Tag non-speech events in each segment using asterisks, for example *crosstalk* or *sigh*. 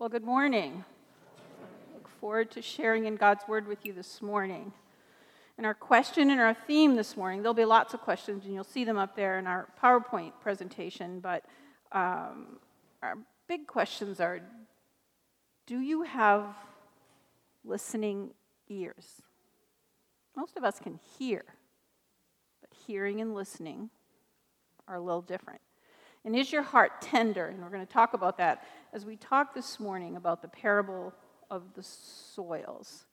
Well, good morning. Look forward to sharing in God's Word with you this morning. And our question and our theme this morning, there'll be lots of questions, and you'll see them up there in our PowerPoint presentation, but um, our big questions are Do you have listening ears? Most of us can hear, but hearing and listening are a little different. And is your heart tender? And we're going to talk about that as we talk this morning about the parable of the soils.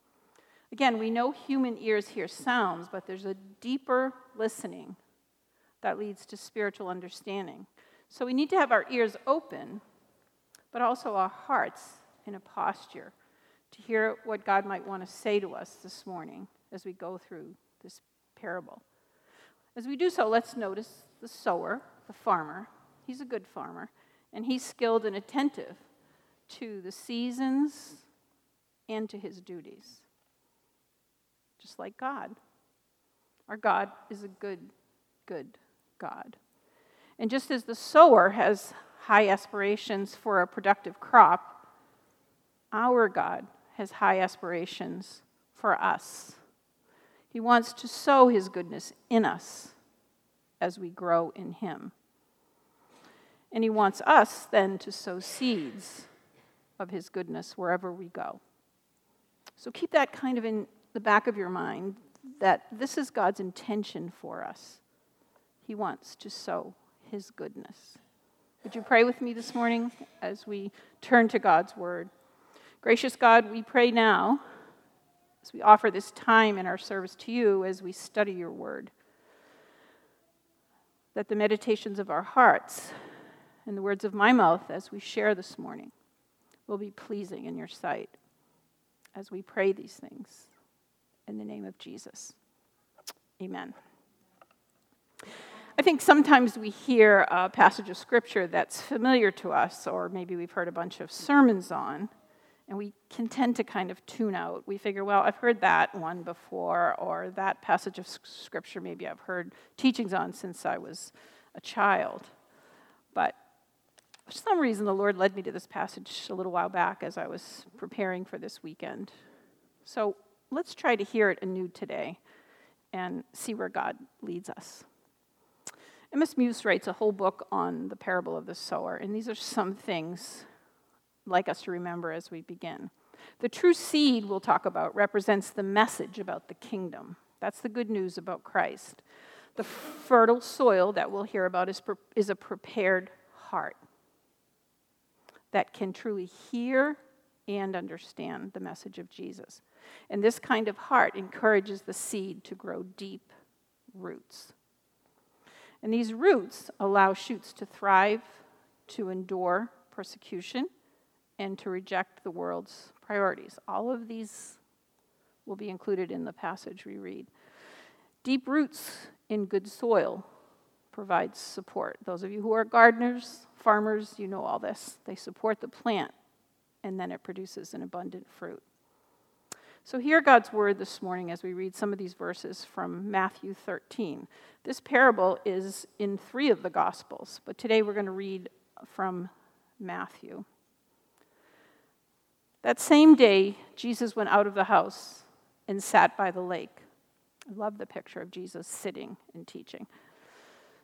Again, we know human ears hear sounds, but there's a deeper listening that leads to spiritual understanding. So we need to have our ears open, but also our hearts in a posture to hear what God might want to say to us this morning as we go through this parable. As we do so, let's notice the sower, the farmer, He's a good farmer, and he's skilled and attentive to the seasons and to his duties. Just like God. Our God is a good, good God. And just as the sower has high aspirations for a productive crop, our God has high aspirations for us. He wants to sow his goodness in us as we grow in him. And he wants us then to sow seeds of his goodness wherever we go. So keep that kind of in the back of your mind that this is God's intention for us. He wants to sow his goodness. Would you pray with me this morning as we turn to God's word? Gracious God, we pray now as we offer this time in our service to you as we study your word that the meditations of our hearts and the words of my mouth as we share this morning will be pleasing in your sight as we pray these things in the name of Jesus. Amen. I think sometimes we hear a passage of scripture that's familiar to us, or maybe we've heard a bunch of sermons on, and we can tend to kind of tune out. We figure, well, I've heard that one before, or that passage of scripture maybe I've heard teachings on since I was a child. But for some reason, the Lord led me to this passage a little while back as I was preparing for this weekend. So let's try to hear it anew today and see where God leads us. M.S. Muse writes a whole book on the parable of the sower, and these are some things I'd like us to remember as we begin. The true seed we'll talk about represents the message about the kingdom. That's the good news about Christ. The fertile soil that we'll hear about is, is a prepared heart that can truly hear and understand the message of Jesus. And this kind of heart encourages the seed to grow deep roots. And these roots allow shoots to thrive, to endure persecution, and to reject the world's priorities. All of these will be included in the passage we read. Deep roots in good soil provides support. Those of you who are gardeners, farmers, you know all this. They support the plant, and then it produces an abundant fruit. So, hear God's word this morning as we read some of these verses from Matthew 13. This parable is in three of the Gospels, but today we're going to read from Matthew. That same day, Jesus went out of the house and sat by the lake. I love the picture of Jesus sitting and teaching.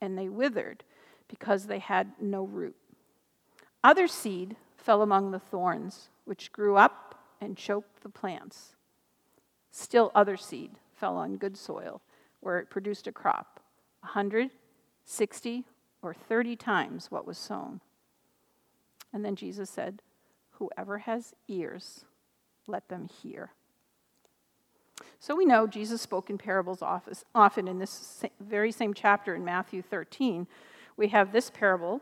and they withered because they had no root. Other seed fell among the thorns, which grew up and choked the plants. Still, other seed fell on good soil, where it produced a crop, a hundred, sixty, or 30 times what was sown. And then Jesus said, Whoever has ears, let them hear. So we know Jesus spoke in parables often in this very same chapter in Matthew 13. We have this parable,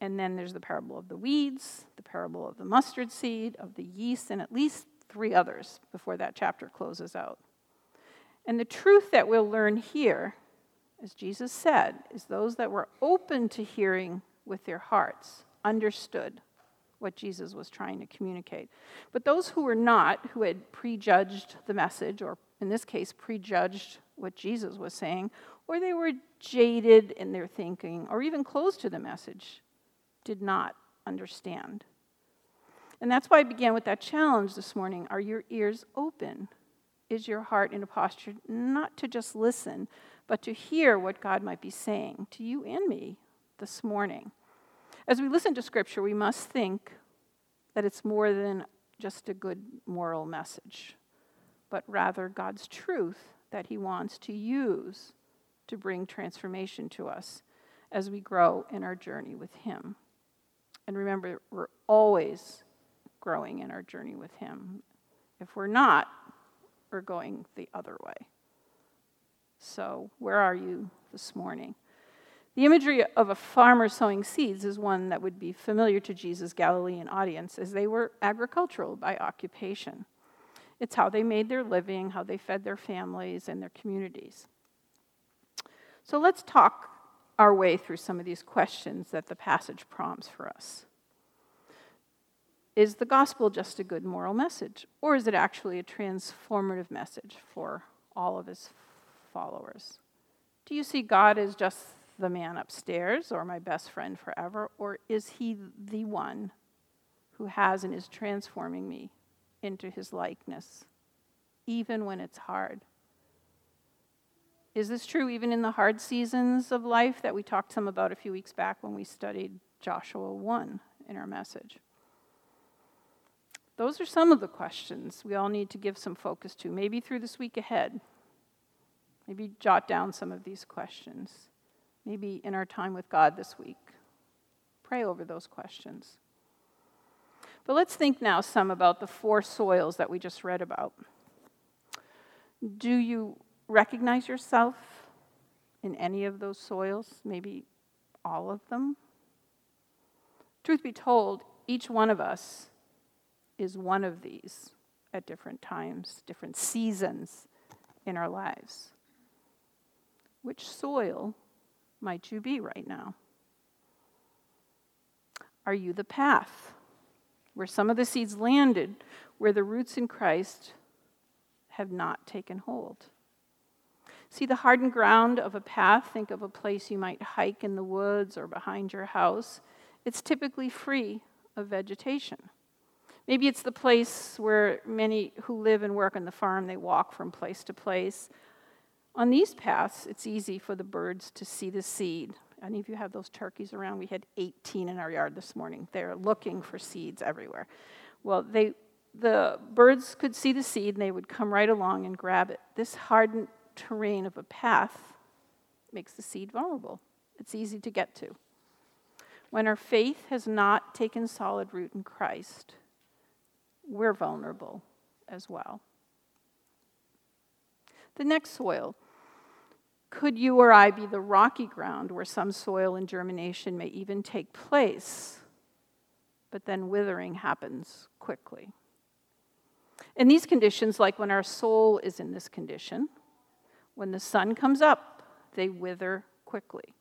And then there's the parable of the weeds, the parable of the mustard seed, of the yeast, and at least three others before that chapter closes out. And the truth that we'll learn here, as Jesus said, is those that were open to hearing with their hearts understood what Jesus was trying to communicate. But those who were not, who had prejudged the message, or in this case, prejudged what Jesus was saying, or they were jaded in their thinking, or even closed to the message, did not understand. And that's why I began with that challenge this morning. Are your ears open? Is your heart in a posture not to just listen, but to hear what God might be saying to you and me this morning? As we listen to Scripture, we must think that it's more than just a good moral message, but rather God's truth that He wants to use to bring transformation to us as we grow in our journey with Him. And remember, we're always growing in our journey with Him. If we're not, we're going the other way. So, where are you this morning? The imagery of a farmer sowing seeds is one that would be familiar to Jesus' Galilean audience, as they were agricultural by occupation. It's how they made their living, how they fed their families and their communities. So let's talk our way through some of these questions that the passage prompts for us. Is the gospel just a good moral message, or is it actually a transformative message for all of his followers? Do you see God as just the man upstairs or my best friend forever? Or is he the one who has and is transforming me into his likeness, even when it's hard? Is this true even in the hard seasons of life that we talked some about a few weeks back when we studied Joshua 1 in our message? Those are some of the questions we all need to give some focus to, maybe through this week ahead. Maybe jot down some of these questions maybe in our time with God this week. Pray over those questions. But let's think now some about the four soils that we just read about. Do you recognize yourself in any of those soils? Maybe all of them? Truth be told, each one of us is one of these at different times, different seasons in our lives. Which soil might you be right now? Are you the path where some of the seeds landed, where the roots in Christ have not taken hold? See the hardened ground of a path, think of a place you might hike in the woods or behind your house. It's typically free of vegetation. Maybe it's the place where many who live and work on the farm, they walk from place to place. On these paths, it's easy for the birds to see the seed. Any of you have those turkeys around? We had 18 in our yard this morning. They're looking for seeds everywhere. Well, they, the birds could see the seed and they would come right along and grab it. This hardened terrain of a path makes the seed vulnerable. It's easy to get to. When our faith has not taken solid root in Christ, we're vulnerable as well. The next soil. Could you or I be the rocky ground where some soil and germination may even take place, but then withering happens quickly? In these conditions, like when our soul is in this condition, when the sun comes up, they wither quickly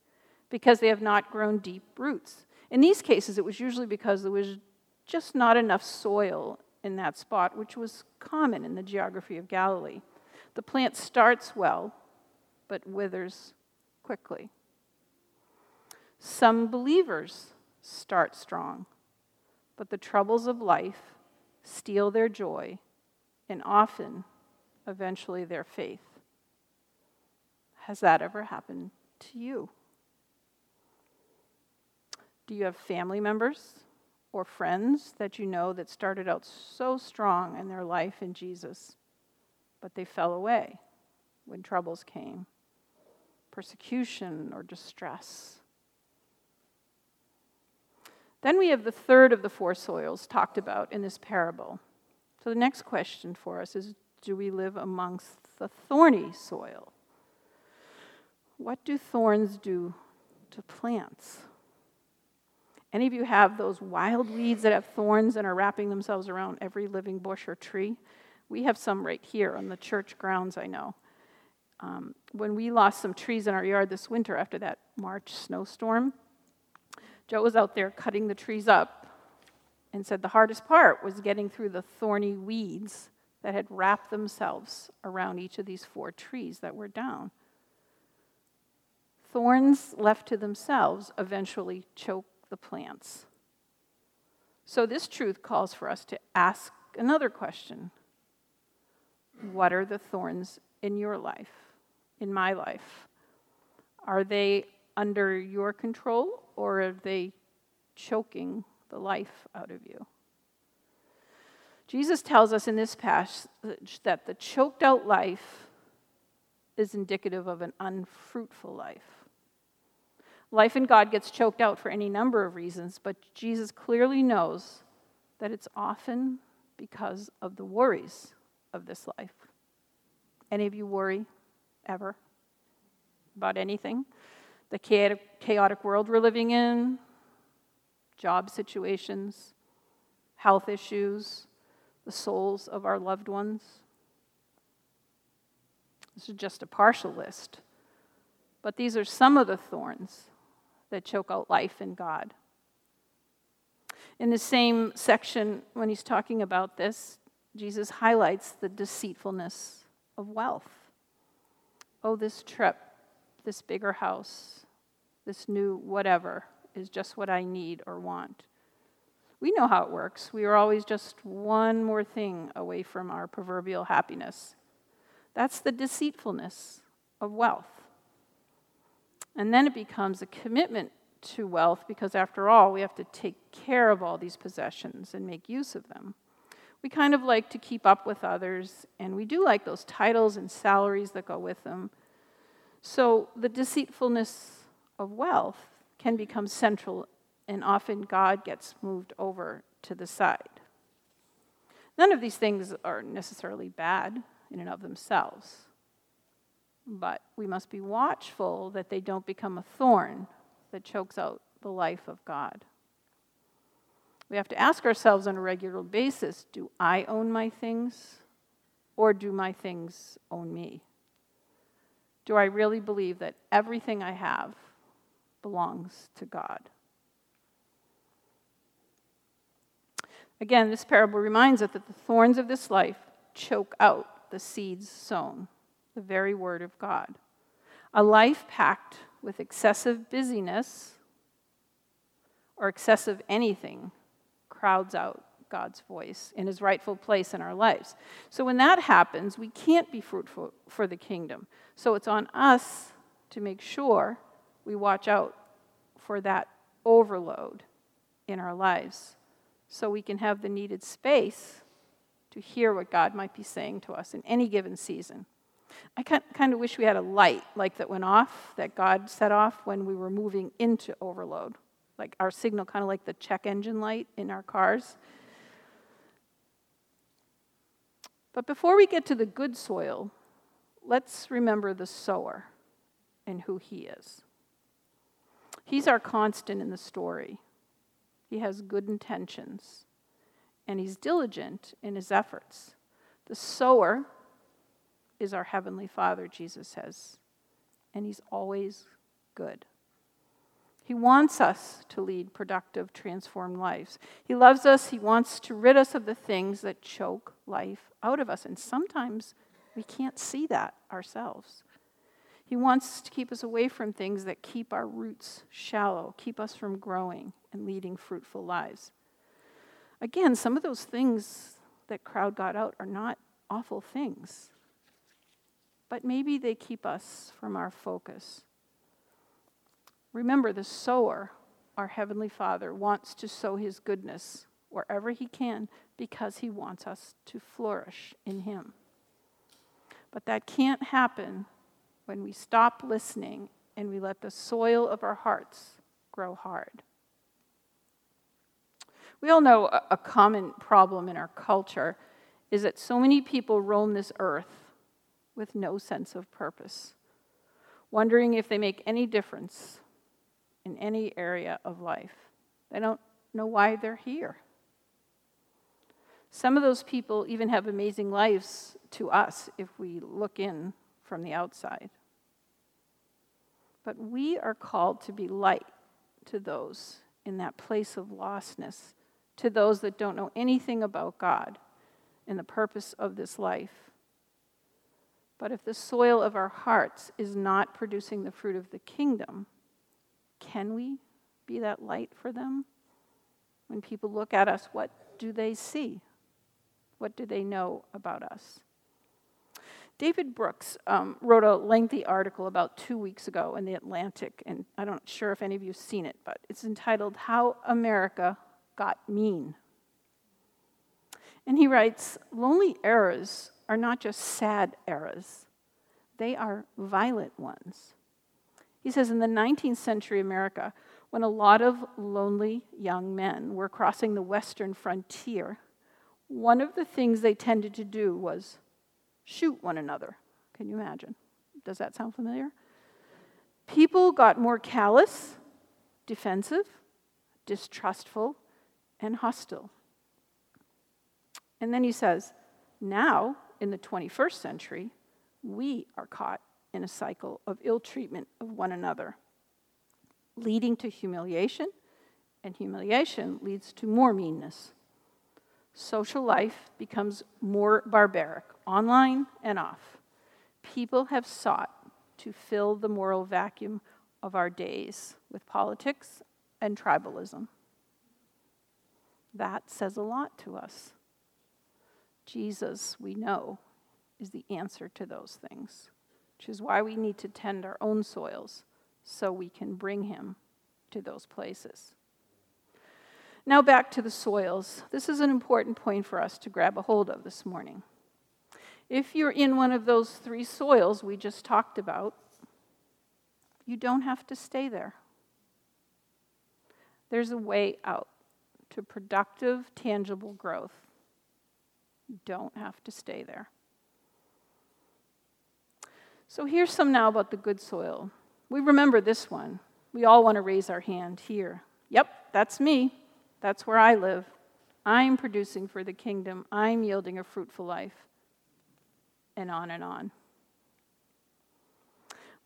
because they have not grown deep roots. In these cases, it was usually because there was just not enough soil in that spot, which was common in the geography of Galilee. The plant starts well, but withers quickly. Some believers start strong, but the troubles of life steal their joy and often, eventually, their faith. Has that ever happened to you? Do you have family members or friends that you know that started out so strong in their life in Jesus, but they fell away when troubles came, persecution or distress. Then we have the third of the four soils talked about in this parable. So the next question for us is do we live amongst the thorny soil? What do thorns do to plants? Any of you have those wild weeds that have thorns and are wrapping themselves around every living bush or tree? We have some right here on the church grounds, I know. Um, when we lost some trees in our yard this winter after that March snowstorm, Joe was out there cutting the trees up and said the hardest part was getting through the thorny weeds that had wrapped themselves around each of these four trees that were down. Thorns left to themselves eventually choke the plants. So, this truth calls for us to ask another question What are the thorns in your life, in my life? Are they under your control or are they choking the life out of you? Jesus tells us in this passage that the choked out life is indicative of an unfruitful life. Life in God gets choked out for any number of reasons, but Jesus clearly knows that it's often because of the worries of this life. Any of you worry ever about anything? The chaotic world we're living in, job situations, health issues, the souls of our loved ones. This is just a partial list. But these are some of the thorns that choke out life in God. In the same section, when he's talking about this, Jesus highlights the deceitfulness of wealth. Oh, this trip, this bigger house, this new whatever is just what I need or want. We know how it works. We are always just one more thing away from our proverbial happiness. That's the deceitfulness of wealth. And then it becomes a commitment to wealth because, after all, we have to take care of all these possessions and make use of them. We kind of like to keep up with others, and we do like those titles and salaries that go with them. So, the deceitfulness of wealth can become central, and often God gets moved over to the side. None of these things are necessarily bad in and of themselves. But we must be watchful that they don't become a thorn that chokes out the life of God. We have to ask ourselves on a regular basis do I own my things or do my things own me? Do I really believe that everything I have belongs to God? Again, this parable reminds us that the thorns of this life choke out the seeds sown the very word of God. A life packed with excessive busyness or excessive anything crowds out God's voice in his rightful place in our lives. So when that happens, we can't be fruitful for the kingdom. So it's on us to make sure we watch out for that overload in our lives so we can have the needed space to hear what God might be saying to us in any given season. I kind of wish we had a light like that went off, that God set off when we were moving into overload, like our signal, kind of like the check engine light in our cars. But before we get to the good soil, let's remember the sower and who he is. He's our constant in the story. He has good intentions, and he's diligent in his efforts. The sower is our Heavenly Father, Jesus says, and He's always good. He wants us to lead productive, transformed lives. He loves us. He wants to rid us of the things that choke life out of us. And sometimes we can't see that ourselves. He wants to keep us away from things that keep our roots shallow, keep us from growing and leading fruitful lives. Again, some of those things that crowd God out are not awful things but maybe they keep us from our focus. Remember, the sower, our Heavenly Father, wants to sow His goodness wherever He can because He wants us to flourish in Him. But that can't happen when we stop listening and we let the soil of our hearts grow hard. We all know a common problem in our culture is that so many people roam this earth with no sense of purpose, wondering if they make any difference in any area of life. They don't know why they're here. Some of those people even have amazing lives to us if we look in from the outside. But we are called to be light to those in that place of lostness, to those that don't know anything about God and the purpose of this life. But if the soil of our hearts is not producing the fruit of the kingdom, can we be that light for them? When people look at us, what do they see? What do they know about us? David Brooks um, wrote a lengthy article about two weeks ago in The Atlantic, and I'm not sure if any of you have seen it, but it's entitled How America Got Mean. And he writes Lonely eras are not just sad eras, they are violent ones. He says in the 19th century America, when a lot of lonely young men were crossing the western frontier, one of the things they tended to do was shoot one another. Can you imagine? Does that sound familiar? People got more callous, defensive, distrustful, and hostile. And then he says, now, in the 21st century, we are caught in a cycle of ill treatment of one another, leading to humiliation, and humiliation leads to more meanness social life becomes more barbaric, online and off. People have sought to fill the moral vacuum of our days with politics and tribalism. That says a lot to us. Jesus, we know, is the answer to those things, which is why we need to tend our own soils so we can bring him to those places. Now, back to the soils. This is an important point for us to grab a hold of this morning. If you're in one of those three soils we just talked about, you don't have to stay there. There's a way out to productive, tangible growth. You don't have to stay there. So here's some now about the good soil. We remember this one. We all want to raise our hand here. Yep, that's me. That's where I live. I'm producing for the kingdom. I'm yielding a fruitful life. And on and on.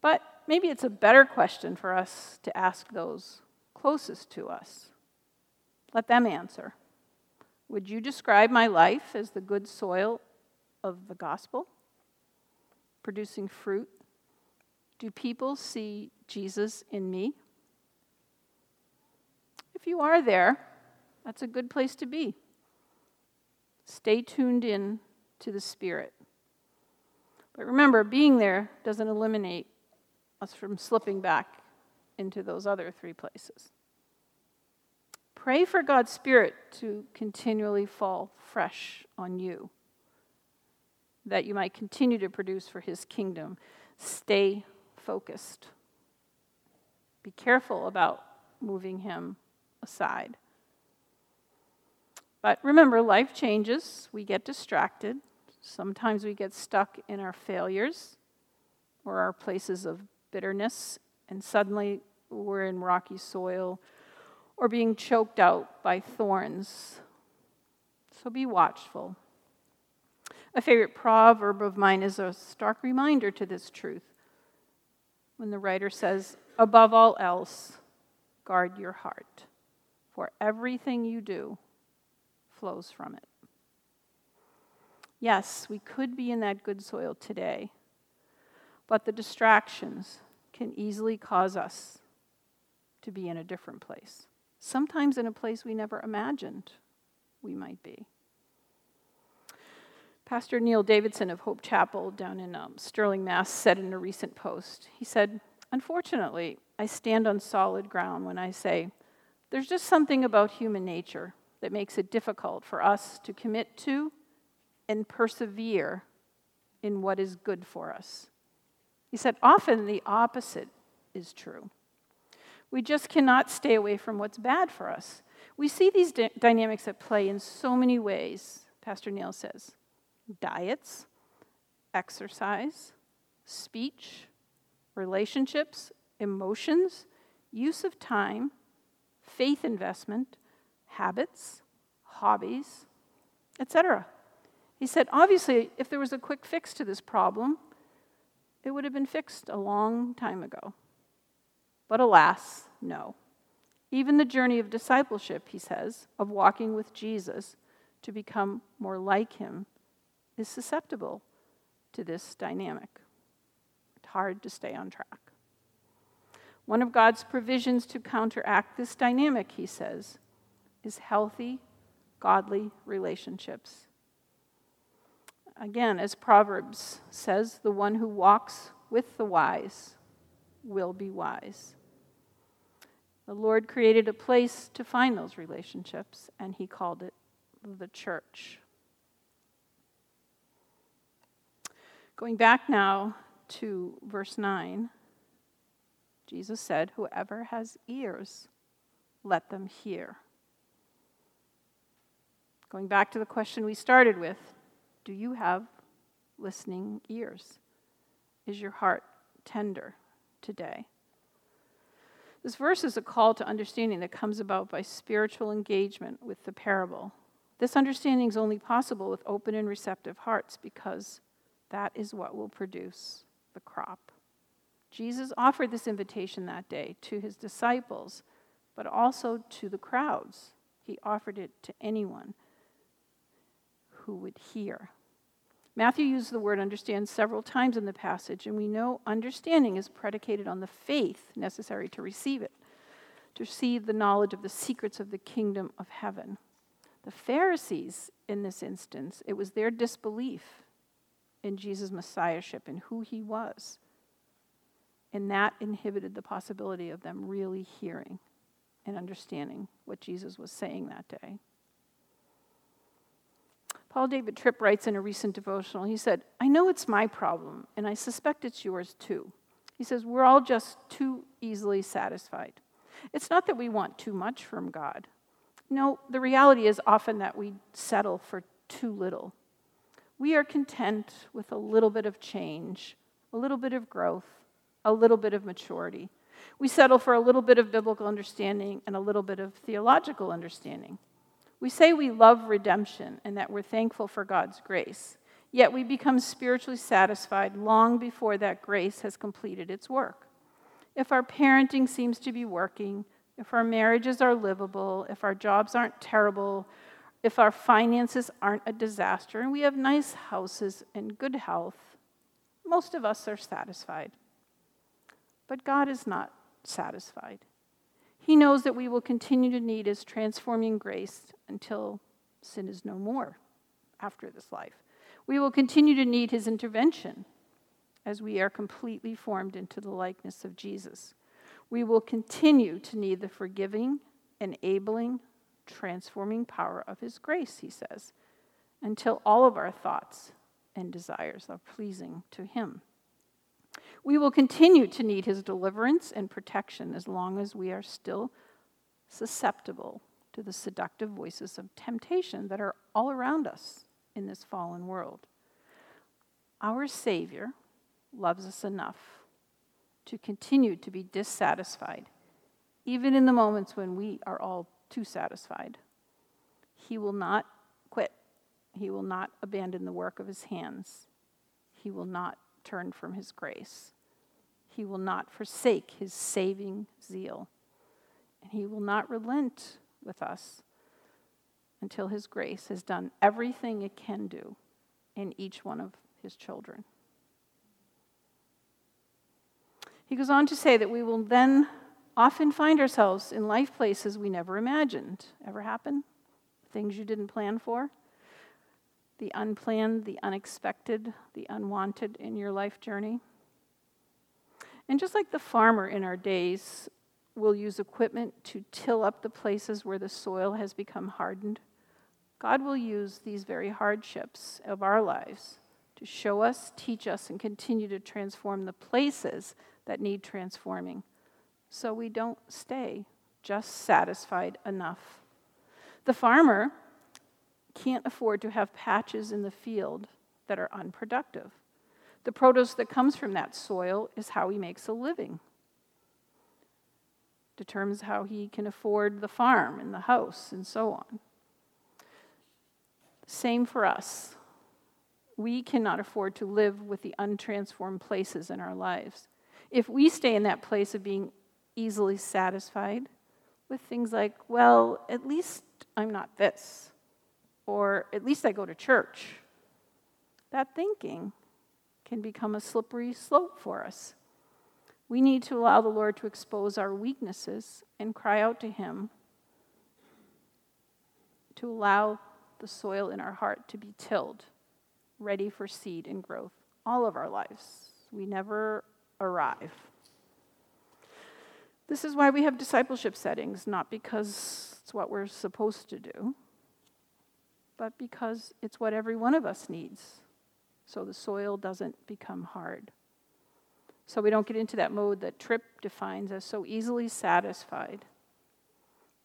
But maybe it's a better question for us to ask those closest to us. Let them answer. Would you describe my life as the good soil of the gospel? Producing fruit? Do people see Jesus in me? If you are there, that's a good place to be. Stay tuned in to the Spirit. But remember, being there doesn't eliminate us from slipping back into those other three places. Pray for God's Spirit to continually fall fresh on you, that you might continue to produce for His kingdom. Stay focused. Be careful about moving Him aside. But remember, life changes. We get distracted. Sometimes we get stuck in our failures or our places of bitterness, and suddenly we're in rocky soil or being choked out by thorns. So be watchful. A favorite proverb of mine is a stark reminder to this truth when the writer says, Above all else, guard your heart, for everything you do flows from it. Yes, we could be in that good soil today, but the distractions can easily cause us to be in a different place, sometimes in a place we never imagined we might be. Pastor Neil Davidson of Hope Chapel down in um, Sterling, Mass, said in a recent post, he said, Unfortunately, I stand on solid ground when I say, there's just something about human nature that makes it difficult for us to commit to and persevere in what is good for us. He said, often the opposite is true. We just cannot stay away from what's bad for us. We see these d- dynamics at play in so many ways, Pastor Neil says diets, exercise, speech, relationships, emotions, use of time, faith investment, habits, hobbies, etc. He said, obviously, if there was a quick fix to this problem, it would have been fixed a long time ago. But alas, no. Even the journey of discipleship, he says, of walking with Jesus to become more like him, is susceptible to this dynamic. It's hard to stay on track. One of God's provisions to counteract this dynamic, he says, is healthy, godly relationships. Again, as Proverbs says, the one who walks with the wise will be wise. The Lord created a place to find those relationships, and He called it the church. Going back now to verse 9, Jesus said, Whoever has ears, let them hear. Going back to the question we started with do you have listening ears? Is your heart tender today? This verse is a call to understanding that comes about by spiritual engagement with the parable. This understanding is only possible with open and receptive hearts because that is what will produce the crop. Jesus offered this invitation that day to his disciples, but also to the crowds. He offered it to anyone who would hear. Matthew used the word understand several times in the passage, and we know understanding is predicated on the faith necessary to receive it, to receive the knowledge of the secrets of the kingdom of heaven. The Pharisees, in this instance, it was their disbelief in Jesus' messiahship and who he was. And that inhibited the possibility of them really hearing and understanding what Jesus was saying that day. Paul David Tripp writes in a recent devotional, he said, I know it's my problem, and I suspect it's yours too. He says, We're all just too easily satisfied. It's not that we want too much from God. No, the reality is often that we settle for too little. We are content with a little bit of change, a little bit of growth, a little bit of maturity. We settle for a little bit of biblical understanding and a little bit of theological understanding. We say we love redemption and that we're thankful for God's grace, yet we become spiritually satisfied long before that grace has completed its work. If our parenting seems to be working, if our marriages are livable, if our jobs aren't terrible, if our finances aren't a disaster, and we have nice houses and good health, most of us are satisfied. But God is not satisfied. He knows that we will continue to need His transforming grace until sin is no more after this life. We will continue to need His intervention as we are completely formed into the likeness of Jesus. We will continue to need the forgiving, enabling, transforming power of His grace, He says, until all of our thoughts and desires are pleasing to Him. We will continue to need his deliverance and protection as long as we are still susceptible to the seductive voices of temptation that are all around us in this fallen world. Our Savior loves us enough to continue to be dissatisfied, even in the moments when we are all too satisfied. He will not quit, He will not abandon the work of His hands, He will not turn from His grace. He will not forsake his saving zeal. And he will not relent with us until his grace has done everything it can do in each one of his children. He goes on to say that we will then often find ourselves in life places we never imagined. Ever happen? Things you didn't plan for? The unplanned, the unexpected, the unwanted in your life journey? And just like the farmer in our days will use equipment to till up the places where the soil has become hardened, God will use these very hardships of our lives to show us, teach us, and continue to transform the places that need transforming so we don't stay just satisfied enough. The farmer can't afford to have patches in the field that are unproductive. The produce that comes from that soil is how he makes a living. determines how he can afford the farm and the house and so on. Same for us. We cannot afford to live with the untransformed places in our lives. If we stay in that place of being easily satisfied with things like, well, at least I'm not this, or at least I go to church, that thinking can become a slippery slope for us. We need to allow the Lord to expose our weaknesses and cry out to Him to allow the soil in our heart to be tilled, ready for seed and growth all of our lives. We never arrive. This is why we have discipleship settings, not because it's what we're supposed to do, but because it's what every one of us needs, so the soil doesn't become hard. So we don't get into that mode that Tripp defines as so easily satisfied.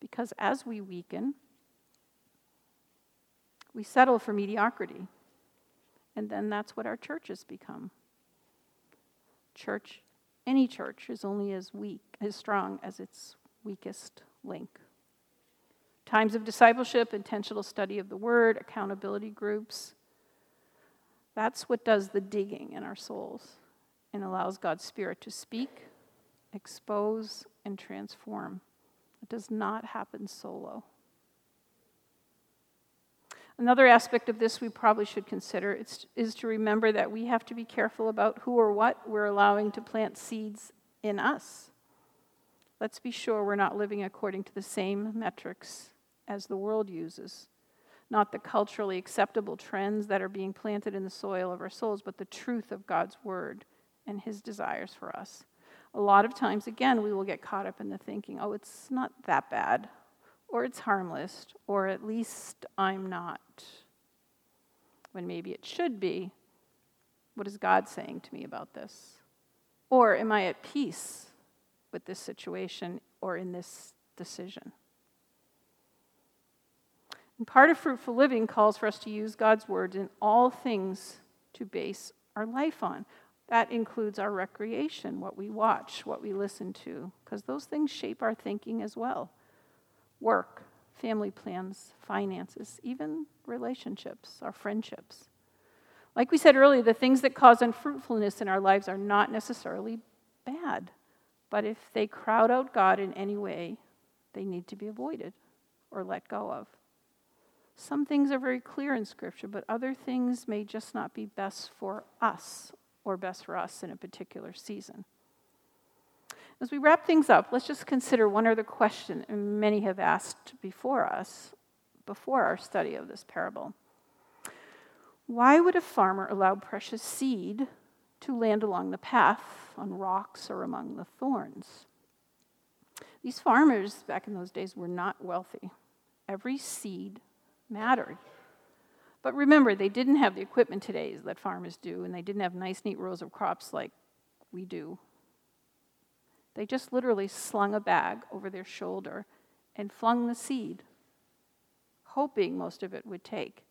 Because as we weaken, we settle for mediocrity. And then that's what our churches become. Church, any church, is only as weak, as strong as its weakest link. Times of discipleship, intentional study of the word, accountability groups. That's what does the digging in our souls and allows God's Spirit to speak, expose, and transform. It does not happen solo. Another aspect of this we probably should consider is, to remember that we have to be careful about who or what we're allowing to plant seeds in us. Let's be sure we're not living according to the same metrics as the world uses. Not the culturally acceptable trends that are being planted in the soil of our souls, but the truth of God's word and his desires for us. A lot of times, again, we will get caught up in the thinking, oh, it's not that bad or it's harmless, or at least I'm not. When maybe it should be, what is God saying to me about this? Or am I at peace with this situation or in this decision? And part of fruitful living calls for us to use God's word in all things to base our life on. That includes our recreation, what we watch, what we listen to, because those things shape our thinking as well work, family plans, finances, even relationships, our friendships. Like we said earlier, the things that cause unfruitfulness in our lives are not necessarily bad, but if they crowd out God in any way, they need to be avoided or let go of. Some things are very clear in Scripture, but other things may just not be best for us or best for us in a particular season. As we wrap things up, let's just consider one other question many have asked before us, before our study of this parable. Why would a farmer allow precious seed to land along the path on rocks or among the thorns? These farmers back in those days were not wealthy. Every seed mattered. But remember, they didn't have the equipment today that farmers do, and they didn't have nice, neat rows of crops like we do they just literally slung a bag over their shoulder and flung the seed, hoping most of it would take.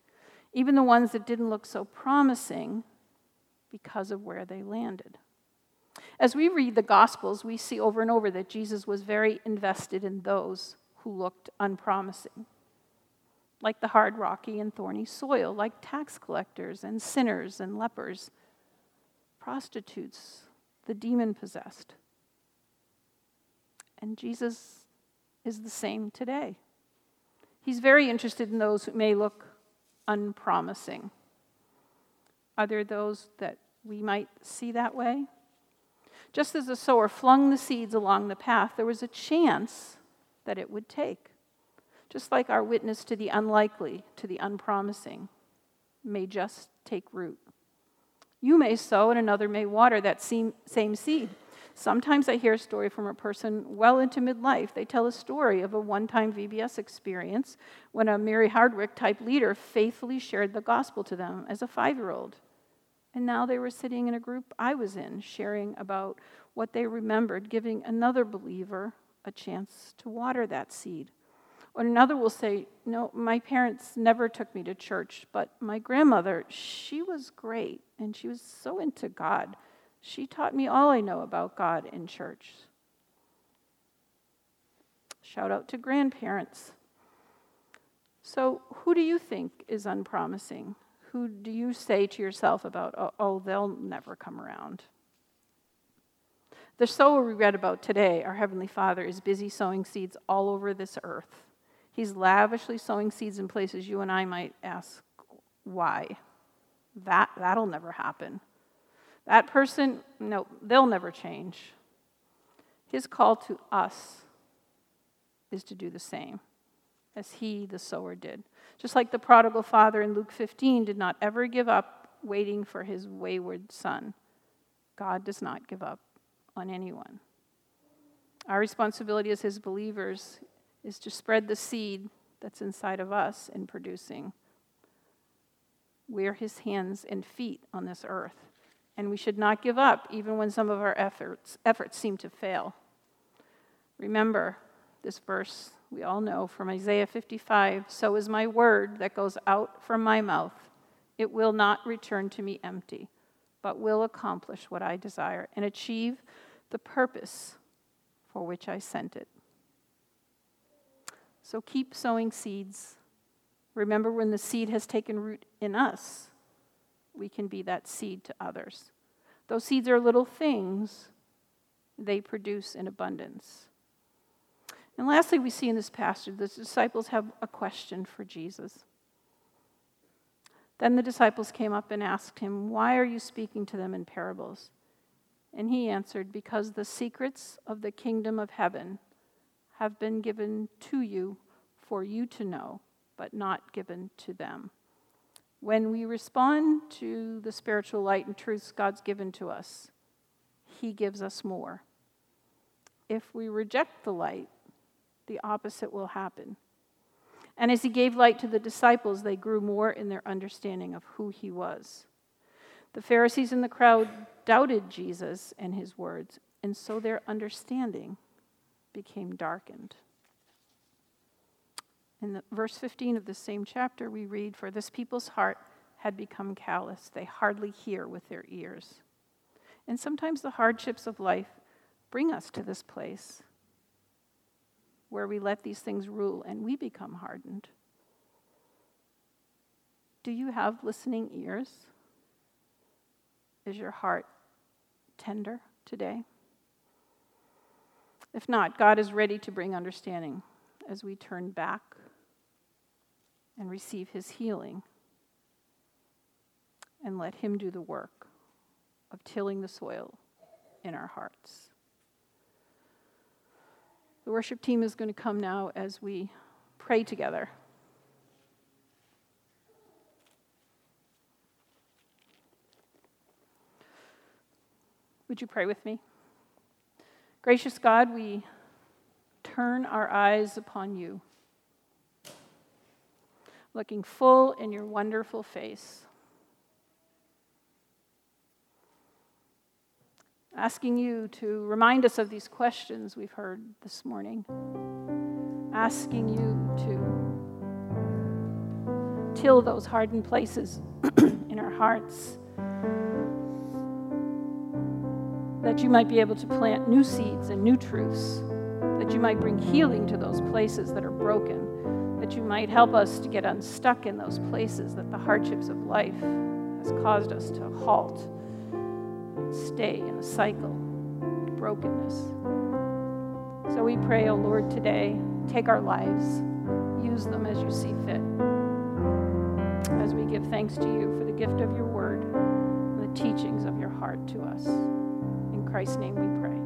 Even the ones that didn't look so promising because of where they landed. As we read the Gospels, we see over and over that Jesus was very invested in those who looked unpromising, like the hard, rocky, and thorny soil, like tax collectors and sinners and lepers, prostitutes, the demon possessed. And Jesus is the same today. He's very interested in those who may look unpromising. Are there those that we might see that way? Just as the sower flung the seeds along the path, there was a chance that it would take. Just like our witness to the unlikely, to the unpromising, may just take root. You may sow and another may water that same, seed. Sometimes I hear a story from a person well into midlife. They tell a story of a one time VBS experience when a Mary Hardwick type leader faithfully shared the gospel to them as a five year old. And now they were sitting in a group I was in, sharing about what they remembered, giving another believer a chance to water that seed. Or another will say, No, my parents never took me to church, but my grandmother, she was great, and she was so into God. She taught me all I know about God in church. Shout out to grandparents. So, who do you think is unpromising? Who do you say to yourself about, oh, oh they'll never come around? The sower we read about today, our Heavenly Father, is busy sowing seeds all over this earth. He's lavishly sowing seeds in places you and I might ask, why? That, that'll never happen. That person, no, they'll never change. His call to us is to do the same as he, the sower, did. Just like the prodigal father in Luke 15 did not ever give up waiting for his wayward son, God does not give up on anyone. Our responsibility as his believers is to spread the seed that's inside of us in producing. We're his hands and feet on this earth, and we should not give up even when some of our efforts, efforts seem to fail. Remember this verse we all know from Isaiah 55 So is my word that goes out from my mouth. It will not return to me empty, but will accomplish what I desire and achieve the purpose for which I sent it. So keep sowing seeds. Remember, when the seed has taken root in us, we can be that seed to others. Those seeds are little things, they produce in abundance. And lastly, we see in this passage the disciples have a question for Jesus. Then the disciples came up and asked him, Why are you speaking to them in parables? And he answered, Because the secrets of the kingdom of heaven have been given to you for you to know, but not given to them. When we respond to the spiritual light and truths God's given to us, he gives us more. If we reject the light, the opposite will happen. And as he gave light to the disciples, they grew more in their understanding of who he was. The Pharisees in the crowd doubted Jesus and his words, and so their understanding became darkened. In the, verse 15 of the same chapter, we read, For this people's heart had become callous. They hardly hear with their ears. And sometimes the hardships of life bring us to this place where we let these things rule and we become hardened. Do you have listening ears? Is your heart tender today? If not, God is ready to bring understanding as we turn back and receive his healing and let him do the work of tilling the soil in our hearts. The worship team is going to come now as we pray together. Would you pray with me? Gracious God, we turn our eyes upon you, looking full in your wonderful face. asking you to remind us of these questions we've heard this morning, asking you to till those hardened places *clears throat* in our hearts, that you might be able to plant new seeds and new truths, that you might bring healing to those places that are broken, that you might help us to get unstuck in those places that the hardships of life has caused us to halt and stay in a cycle of brokenness. So we pray, O oh Lord, today, take our lives, use them as you see fit. As we give thanks to you for the gift of your word and the teachings of your heart to us. In Christ's name we pray.